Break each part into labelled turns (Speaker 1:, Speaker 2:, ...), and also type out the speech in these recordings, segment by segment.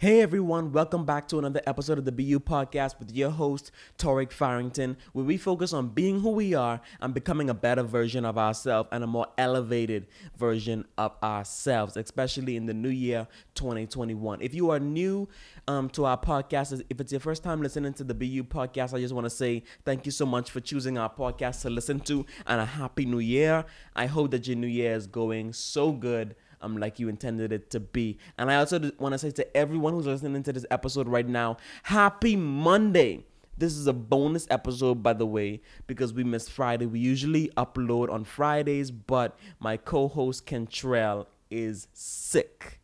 Speaker 1: Hey everyone, welcome back to another episode of the BU podcast with your host, Torique Farrington, where we focus on being who we are and becoming a better version of ourselves and a more elevated version of ourselves, especially in the new year 2021. If you are new um, to our podcast, if it's your first time listening to the BU podcast, I just want to say thank you so much for choosing our podcast to listen to and a happy new year. I hope that your new year is going so good um, like you intended it to be. And I also want to say to everyone who's listening to this episode right now, happy Monday. This is a bonus episode, by the way, because we missed Friday. We usually upload on Fridays, but my co host Kentrell is sick.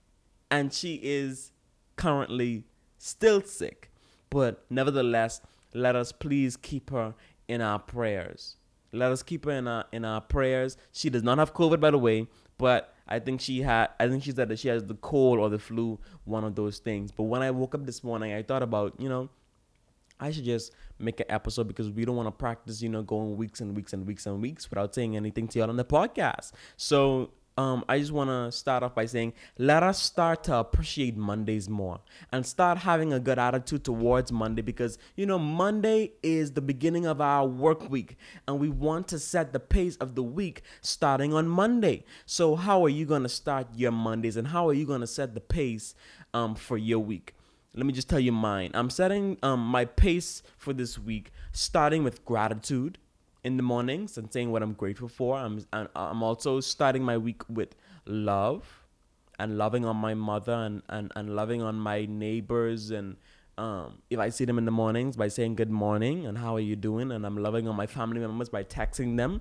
Speaker 1: And she is currently still sick. But nevertheless, let us please keep her in our prayers. Let us keep her in our in our prayers. She does not have COVID, by the way, but I think she had. I think she said that she has the cold or the flu, one of those things. But when I woke up this morning, I thought about you know, I should just make an episode because we don't want to practice, you know, going weeks and weeks and weeks and weeks without saying anything to y'all on the podcast. So um, I just want to start off by saying, let us start to appreciate Mondays more and start having a good attitude towards Monday because, you know, Monday is the beginning of our work week and we want to set the pace of the week starting on Monday. So, how are you going to start your Mondays and how are you going to set the pace um, for your week? Let me just tell you mine. I'm setting um, my pace for this week starting with gratitude in the mornings and saying what I'm grateful for. I'm I'm also starting my week with love and loving on my mother and, and, and loving on my neighbors and um, if I see them in the mornings by saying good morning and how are you doing and I'm loving on my family members by texting them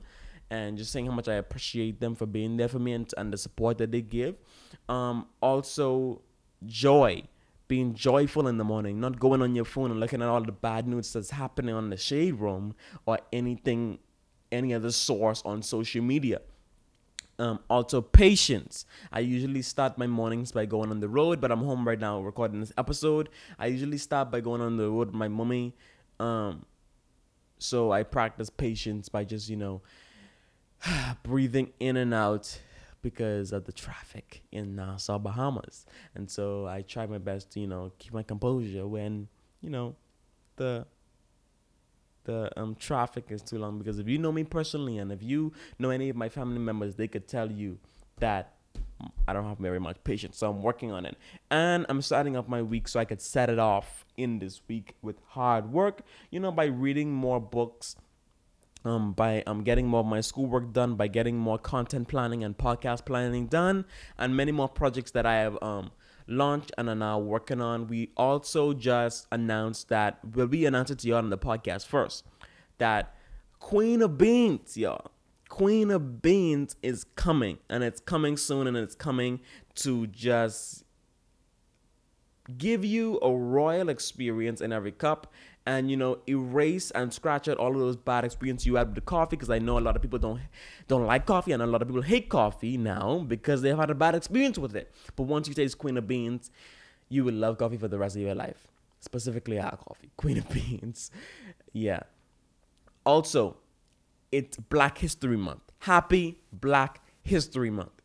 Speaker 1: and just saying how much I appreciate them for being there for me and, and the support that they give. Um, also joy being joyful in the morning, not going on your phone and looking at all the bad news that's happening on the shade room or anything, any other source on social media. Um, also, patience. I usually start my mornings by going on the road, but I'm home right now recording this episode. I usually start by going on the road with my mommy. Um, so I practice patience by just, you know, breathing in and out because of the traffic in Nassau, Bahamas. And so I try my best to, you know, keep my composure when, you know, the the um traffic is too long because if you know me personally and if you know any of my family members, they could tell you that I don't have very much patience. So I'm working on it. And I'm starting off my week so I could set it off in this week with hard work, you know, by reading more books, um, by um, getting more of my schoolwork done, by getting more content planning and podcast planning done, and many more projects that I have um, launched and are now working on. We also just announced that we'll it to y'all on the podcast first that Queen of Beans, y'all. Queen of Beans is coming, and it's coming soon, and it's coming to just give you a royal experience in every cup and you know erase and scratch out all of those bad experiences you had with the coffee because I know a lot of people don't don't like coffee and a lot of people hate coffee now because they've had a bad experience with it. But once you taste Queen of Beans, you will love coffee for the rest of your life. Specifically our coffee, Queen of Beans. yeah. Also, it's Black History Month. Happy Black History Month.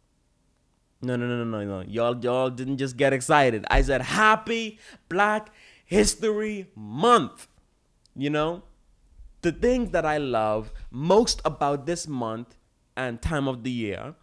Speaker 1: No, no, no, no, no, no. Y'all, y'all didn't just get excited. I said Happy Black History Month. You know, the things that I love most about this month and time of the year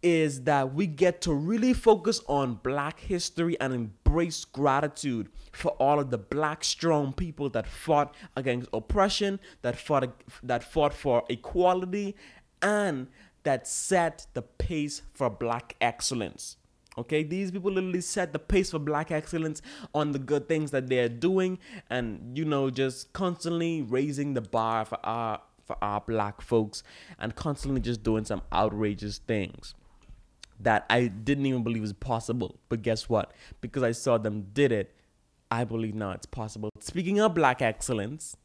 Speaker 1: is that we get to really focus on black history and embrace gratitude for all of the black strong people that fought against oppression that fought that fought for equality and that set the pace for black excellence Okay, these people literally set the pace for black excellence on the good things that they're doing, and you know, just constantly raising the bar for our for our black folks, and constantly just doing some outrageous things that I didn't even believe was possible. But guess what? Because I saw them did it, I believe now it's possible. Speaking of black excellence,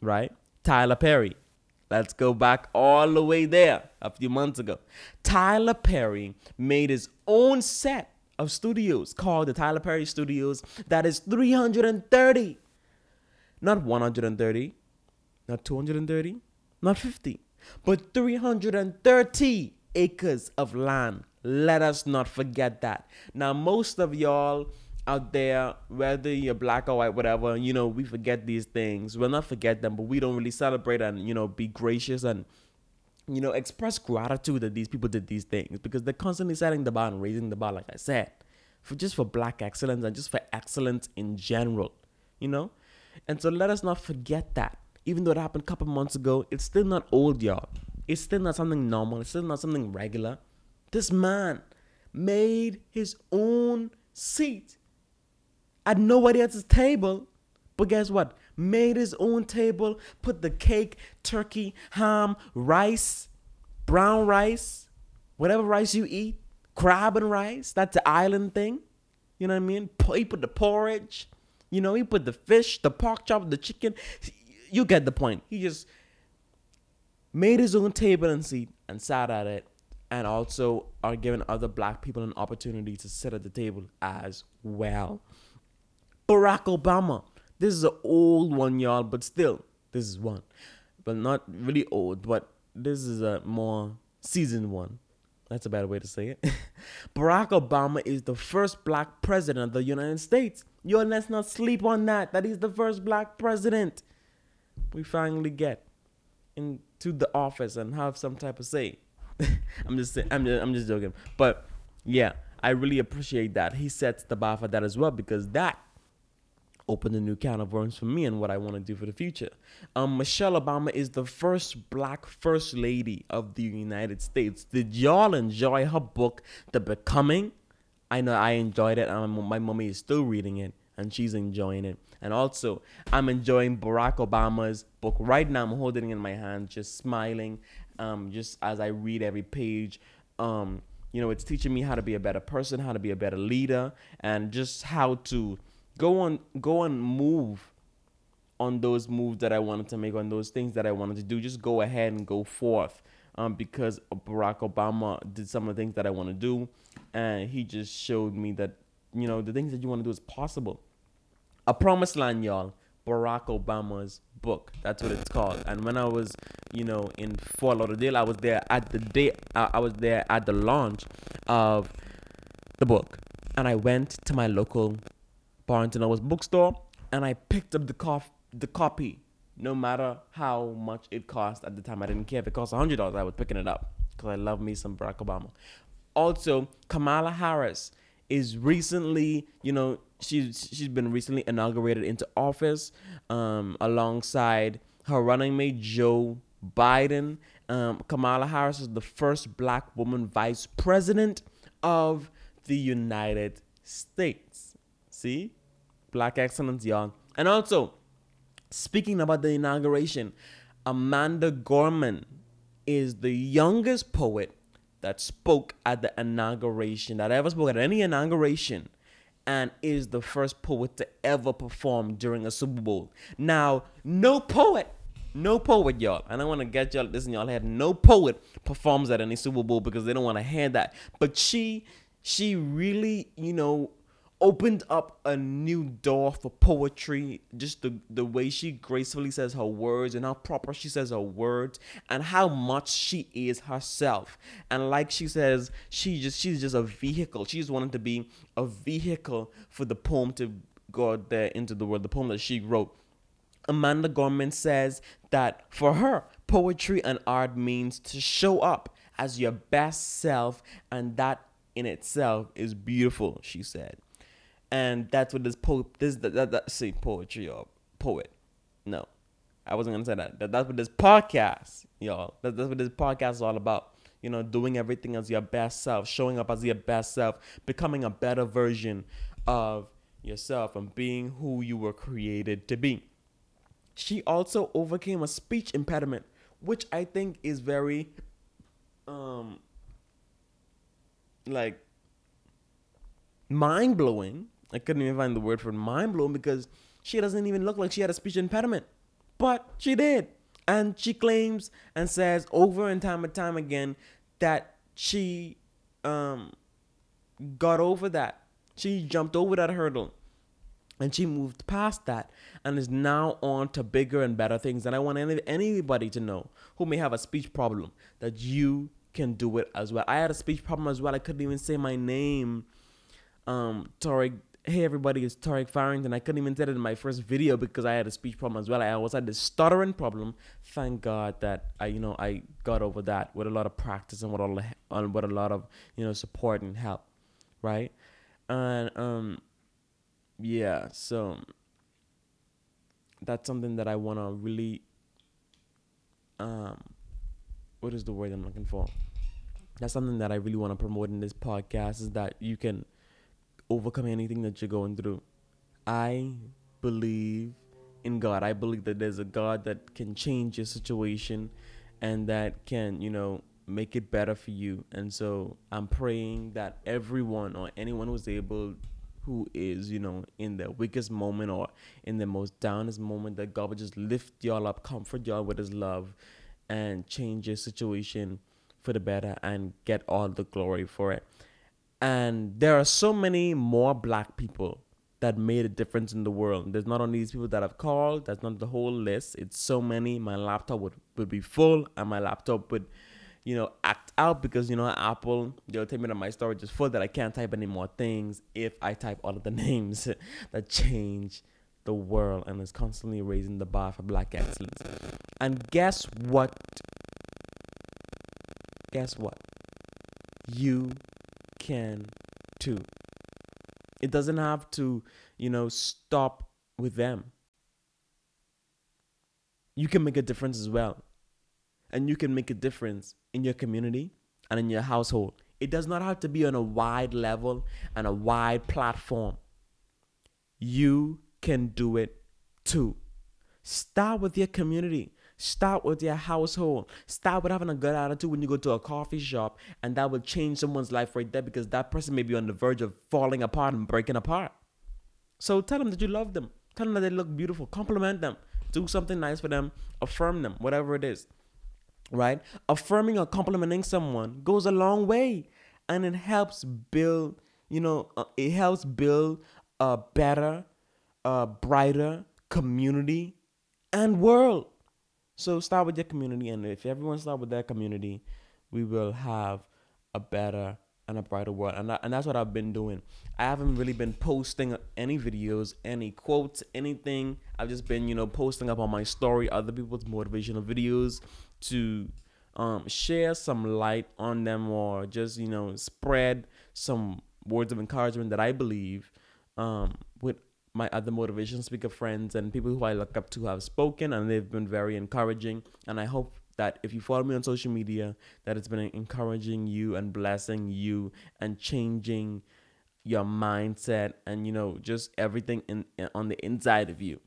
Speaker 1: right? Tyler Perry Let's go back all the way there a few months ago. Tyler Perry made his own set of studios called the Tyler Perry Studios that is 330. Not 130, not 230, not 50, but 330 acres of land. Let us not forget that. Now, most of y'all out there, whether you're black or white, whatever, you know, we forget these things. We'll not forget them, but we don't really celebrate and, you know, be gracious and, you know, express gratitude that these people did these things because they're constantly setting the bar and raising the bar, like I said, for just for black excellence and just for excellence in general, you know? And so let us not forget that. Even though it happened a couple months ago, it's still not old, y'all. It's still not something normal. It's still not something regular. This man made his own seat at nobody else's table. But guess what? Made his own table, put the cake, turkey, ham, rice, brown rice, whatever rice you eat, crab and rice. That's the island thing. You know what I mean? He put the porridge. You know, he put the fish, the pork chop, the chicken. You get the point. He just made his own table and seat and sat at it and also are giving other black people an opportunity to sit at the table as well. Barack Obama. This is an old one, y'all, but still, this is one. But not really old, but this is a more seasoned one. That's a better way to say it. Barack Obama is the first black president of the United States. Yo, let's not sleep on that. That he's the first black president. We finally get into the office and have some type of say. I'm just I'm just I'm just joking. But yeah, I really appreciate that. He sets the bar for that as well because that opened a new can of worms for me and what I want to do for the future. Um, Michelle Obama is the first black first lady of the United States. Did y'all enjoy her book, The Becoming? I know I enjoyed it. Um, my mommy is still reading it and she's enjoying it. And also, I'm enjoying Barack Obama's book right now. I'm holding it in my hand, just smiling, um, just as I read every page. Um, you know, it's teaching me how to be a better person, how to be a better leader, and just how to go on, go and move on those moves that I wanted to make, on those things that I wanted to do. Just go ahead and go forth. Um, because Barack Obama did some of the things that I want to do, and he just showed me that you know the things that you want to do is possible. A Promised Land, y'all. Barack Obama's book. That's what it's called. And when I was, you know, in Fort Lauderdale, I was there at the day. Uh, I was there at the launch of the book, and I went to my local Barnes bookstore, and I picked up the cof- the copy. No matter how much it cost at the time, I didn't care if it cost hundred dollars. I was picking it up because I love me some Barack Obama. Also, Kamala Harris is recently, you know, she's she's been recently inaugurated into office um, alongside her running mate Joe Biden. Um, Kamala Harris is the first black woman vice president of the United States. See? Black excellence, y'all. And also, speaking about the inauguration, Amanda Gorman is the youngest poet that spoke at the inauguration, that ever spoke at any inauguration, and is the first poet to ever perform during a Super Bowl. Now, no poet, no poet, y'all, and I want to get y'all this in y'all head. No poet performs at any Super Bowl because they don't want to hear that. But she, she really, you know, opened up a new door for poetry. Just the the way she gracefully says her words and how proper she says her words and how much she is herself. And like she says she just she's just a vehicle. She just wanted to be a vehicle for the poem to go out there into the world the poem that she wrote. Amanda gorman says that for her poetry and art means to show up as your best self and that in itself is beautiful she said and that's what this poet this that, that, that say poetry or poet. No. I wasn't gonna say that, that that's what this podcast y'all. That, that's what this podcast is all about. You know doing everything as your best self showing up as your best self becoming a better version of yourself and being who you were created to be. She also overcame a speech impediment which i think is very um like mind blowing I couldn't even find the word for mind blown because she doesn't even look like she had a speech impediment. But she did. And she claims and says over and time and time again that she um, got over that. She jumped over that hurdle and she moved past that and is now on to bigger and better things. And I want any, anybody to know who may have a speech problem that you can do it as well. I had a speech problem as well. I couldn't even say my name. Um, Tori Hey everybody, it's Torique Farrington. I couldn't even say it in my first video because I had a speech problem as well. I also had this stuttering problem. Thank God that I, you know, I got over that with a lot of practice and with all, the, with a lot of, you know, support and help, right? And um, yeah, so that's something that I want to really, um, what is the word I'm looking for? That's something that I really want to promote in this podcast is that you can overcome anything that you're going through. I believe in God. I believe that there's a God that can change your situation and that can, you know, make it better for you. And so I'm praying that everyone or anyone who's able who is, you know, in the weakest moment or in the most downest moment, that God would just lift y'all up, comfort y'all with his love, and change your situation for the better and get all the glory for it. And there are so many more black people that made a difference in the world. There's not only these people that I've called, that's not the whole list. It's so many. My laptop would, would be full and my laptop would, you know, act out because, you know, Apple, they'll tell me that my storage is full that I can't type any more things if I type all of the names that change the world and is constantly raising the bar for black excellence. And guess what? Guess what? You can too. It doesn't have to, you know, stop with them. You can make a difference as well. And you can make a difference in your community and in your household. It does not have to be on a wide level and a wide platform. You can do it too. Start with your community. Start with your household. Start with having a good attitude when you go to a coffee shop, and that will change someone's life right there because that person may be on the verge of falling apart and breaking apart. So tell them that you love them. Tell them that they look beautiful. Compliment them. Do something nice for them. Affirm them, whatever it is. Right? Affirming or complimenting someone goes a long way, and it helps build. You know, uh, it helps build a better, a brighter community and world. So start with your community, and if everyone start with their community, we will have a better and a brighter world. And that, and that's what I've been doing. I haven't really been posting any videos, any quotes, anything. I've just been, you know, posting up on my story other people's motivational videos to um, share some light on them or just, you know, spread some words of encouragement that I believe um, with my other motivation speaker friends and people who I look up to have spoken and they've been very encouraging. And I hope that if you follow me on social media, that it's been encouraging you and blessing you and changing your mindset and you know just everything in, on the inside of you.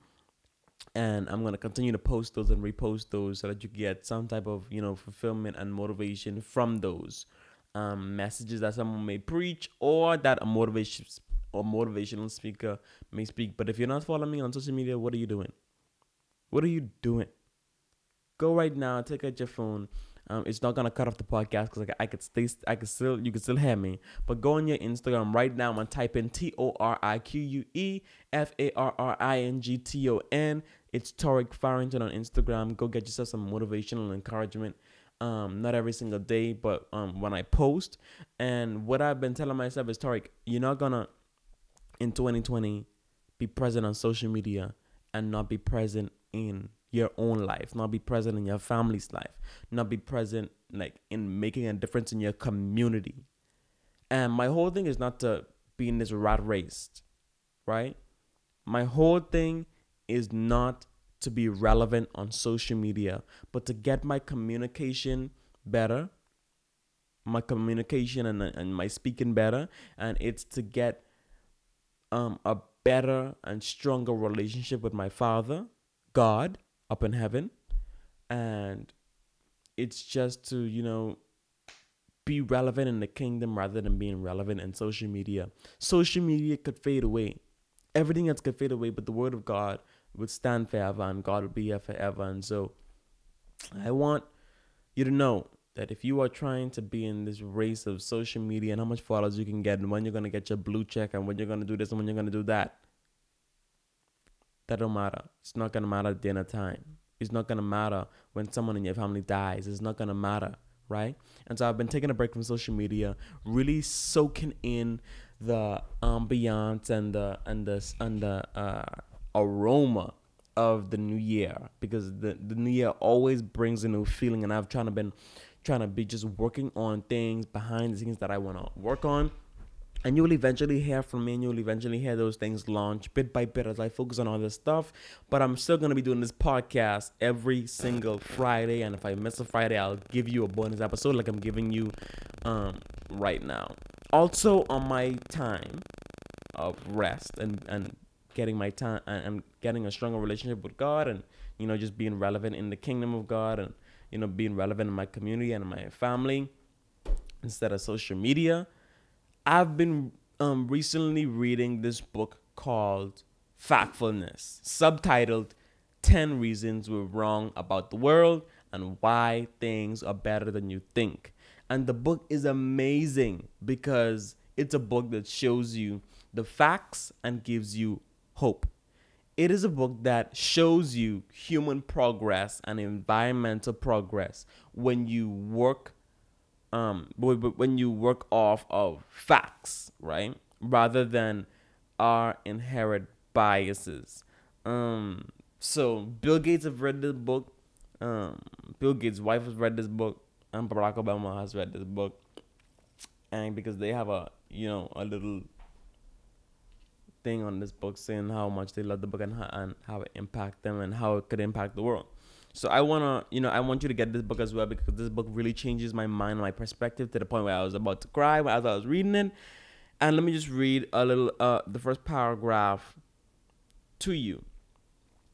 Speaker 1: And I'm gonna continue to post those and repost those so that you get some type of you know fulfillment and motivation from those um, messages that someone may preach or that a motivation or motivational speaker may speak. But if you're not following me on social media, what are you doing? What are you doing? Go right now, take out your phone. Um, it's not gonna cut off the podcast because I, I could stay, I could still, you could still hear me. But go on your Instagram right now and type in T O R I Q U E F A R R I N G T O N. It's Torique Farrington on Instagram. Go get yourself some motivational encouragement. Um, not every single day, but um, when I post. And what I've been telling myself is, Torique, you're not gonna in 2020 be present on social media and not be present in your own life, not be present in your family's life, not be present like in making a difference in your community. And my whole thing is not to be in this rat race, right? My whole thing is not to be relevant on social media, but to get my communication better, my communication and, and my speaking better, and it's to get um, a better and stronger relationship with my Father, God, up in heaven. And it's just to, you know, be relevant in the kingdom rather than being relevant in social media. Social media could fade away. Everything else could fade away, but the word of God would stand forever and God would be here forever. And so I want you to know that if you are trying to be in this race of social media and how much followers you can get and when you're gonna get your blue check and when you're gonna do this and when you're gonna do that, that don't matter. It's not gonna matter at of time. It's not gonna matter when someone in your family dies. It's not gonna matter, right? And so I've been taking a break from social media, really soaking in the ambiance and the and the and the uh, aroma of the new year because the the new year always brings a new feeling and I've trying to been trying to be just working on things behind the scenes that I want to work on and you will eventually hear from me and you will eventually hear those things launch bit by bit as I focus on all this stuff. But I'm still going to be doing this podcast every single Friday. And if I miss a Friday, I'll give you a bonus episode like I'm giving you um, right now. Also, on my time of rest and, and getting my time and getting a stronger relationship with God and, you know, just being relevant in the kingdom of God and, you know, being relevant in my community and my family instead of social media I've been um, recently reading this book called Factfulness, subtitled 10 Reasons We're Wrong About the World and Why Things Are Better Than You Think. And the book is amazing because it's a book that shows you the facts and gives you hope. It is a book that shows you human progress and environmental progress when you work um when you work off of facts right? Rather than our inherent biases. Um so bill gates have read this book. Um bill gates wife has read this book. And barack obama has read this book. And because they have a you know a little thing on this book saying how much they love the book and how, and how it impact them and how it could impact the world so I wanna, you know, I want you to get this book as well because this book really changes my mind, my perspective to the point where I was about to cry as I was reading it. And let me just read a little, uh, the first paragraph to you.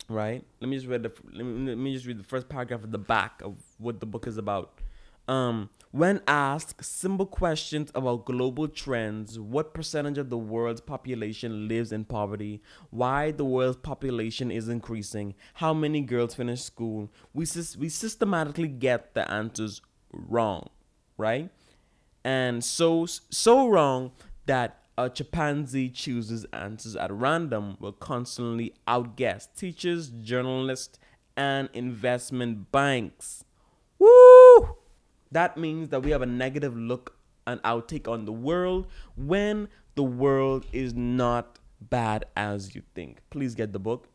Speaker 1: Right? Let me just read the. Let me, let me just read the first paragraph at the back of what the book is about. Um, when asked simple questions about global trends, what percentage of the world's population lives in poverty, why the world's population is increasing, how many girls finish school, we, we systematically get the answers wrong, right? And so so wrong that a chimpanzee chooses answers at random will constantly outguess teachers, journalists, and investment banks. Woo! That means that we have a negative look and outtake on the world when the world is not bad as you think. Please get the book.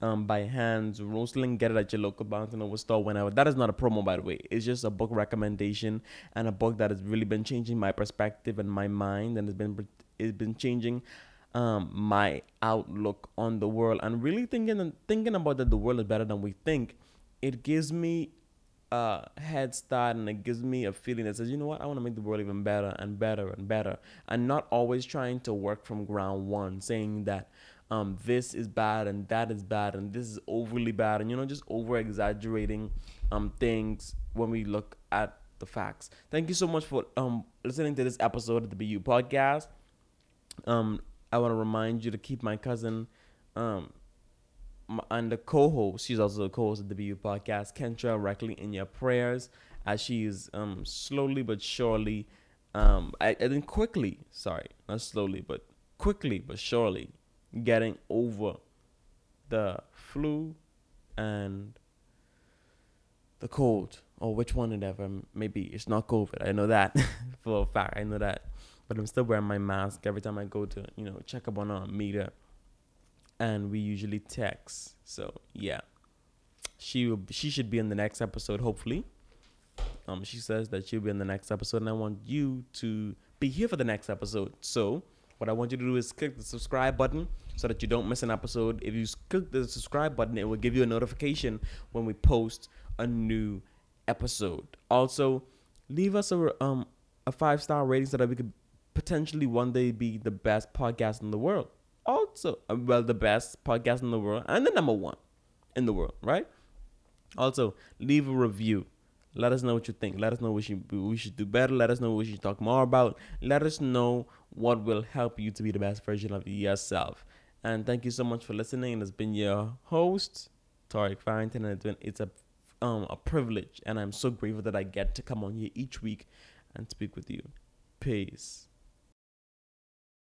Speaker 1: Um, by Hans Rosling. Get it at your local Barnes and Noble store whenever. That is not a promo, by the way. It's just a book recommendation and a book that has really been changing my perspective and my mind, and has been it's been changing um, my outlook on the world and really thinking thinking about that the world is better than we think. It gives me uh, head start and it gives me a feeling that says, you know what, I want to make the world even better and better and better, and not always trying to work from ground one, saying that um, this is bad and that is bad and this is overly bad, and you know, just over exaggerating um, things when we look at the facts. Thank you so much for um, listening to this episode of the BU podcast. Um, I want to remind you to keep my cousin um, and the co-host, she's also the co-host of the BU podcast, Kentra Reckley, in your prayers as she is um slowly but surely, um I, I think quickly, sorry, not slowly but quickly but surely getting over the flu and the cold or which one it ever maybe it's not COVID. I know that for a fact. I know that, but I'm still wearing my mask every time I go to you know check up on a meter and we usually text. So yeah, she will. She should be in the next episode, hopefully. Um, she says that she'll be in the next episode, and I want you to be here for the next episode. So what I want you to do is click the subscribe button so that you don't miss an episode. If you click the subscribe button, it will give you a notification when we post a new episode. Also, leave us a um a five star rating so that we could potentially one day be the best podcast in the world also uh, well the best podcast in the world and the number one in the world, right? Also, leave a review. Let us know what you think. Let us know what we should do better. Let us know what we should talk more about. Let us know what will help you to be the best version of yourself. And thank you so much for listening. It's been your host, Torique Farrington, and it's a um, a privilege, and I'm so grateful that I get to come on here each week and speak with you. Peace.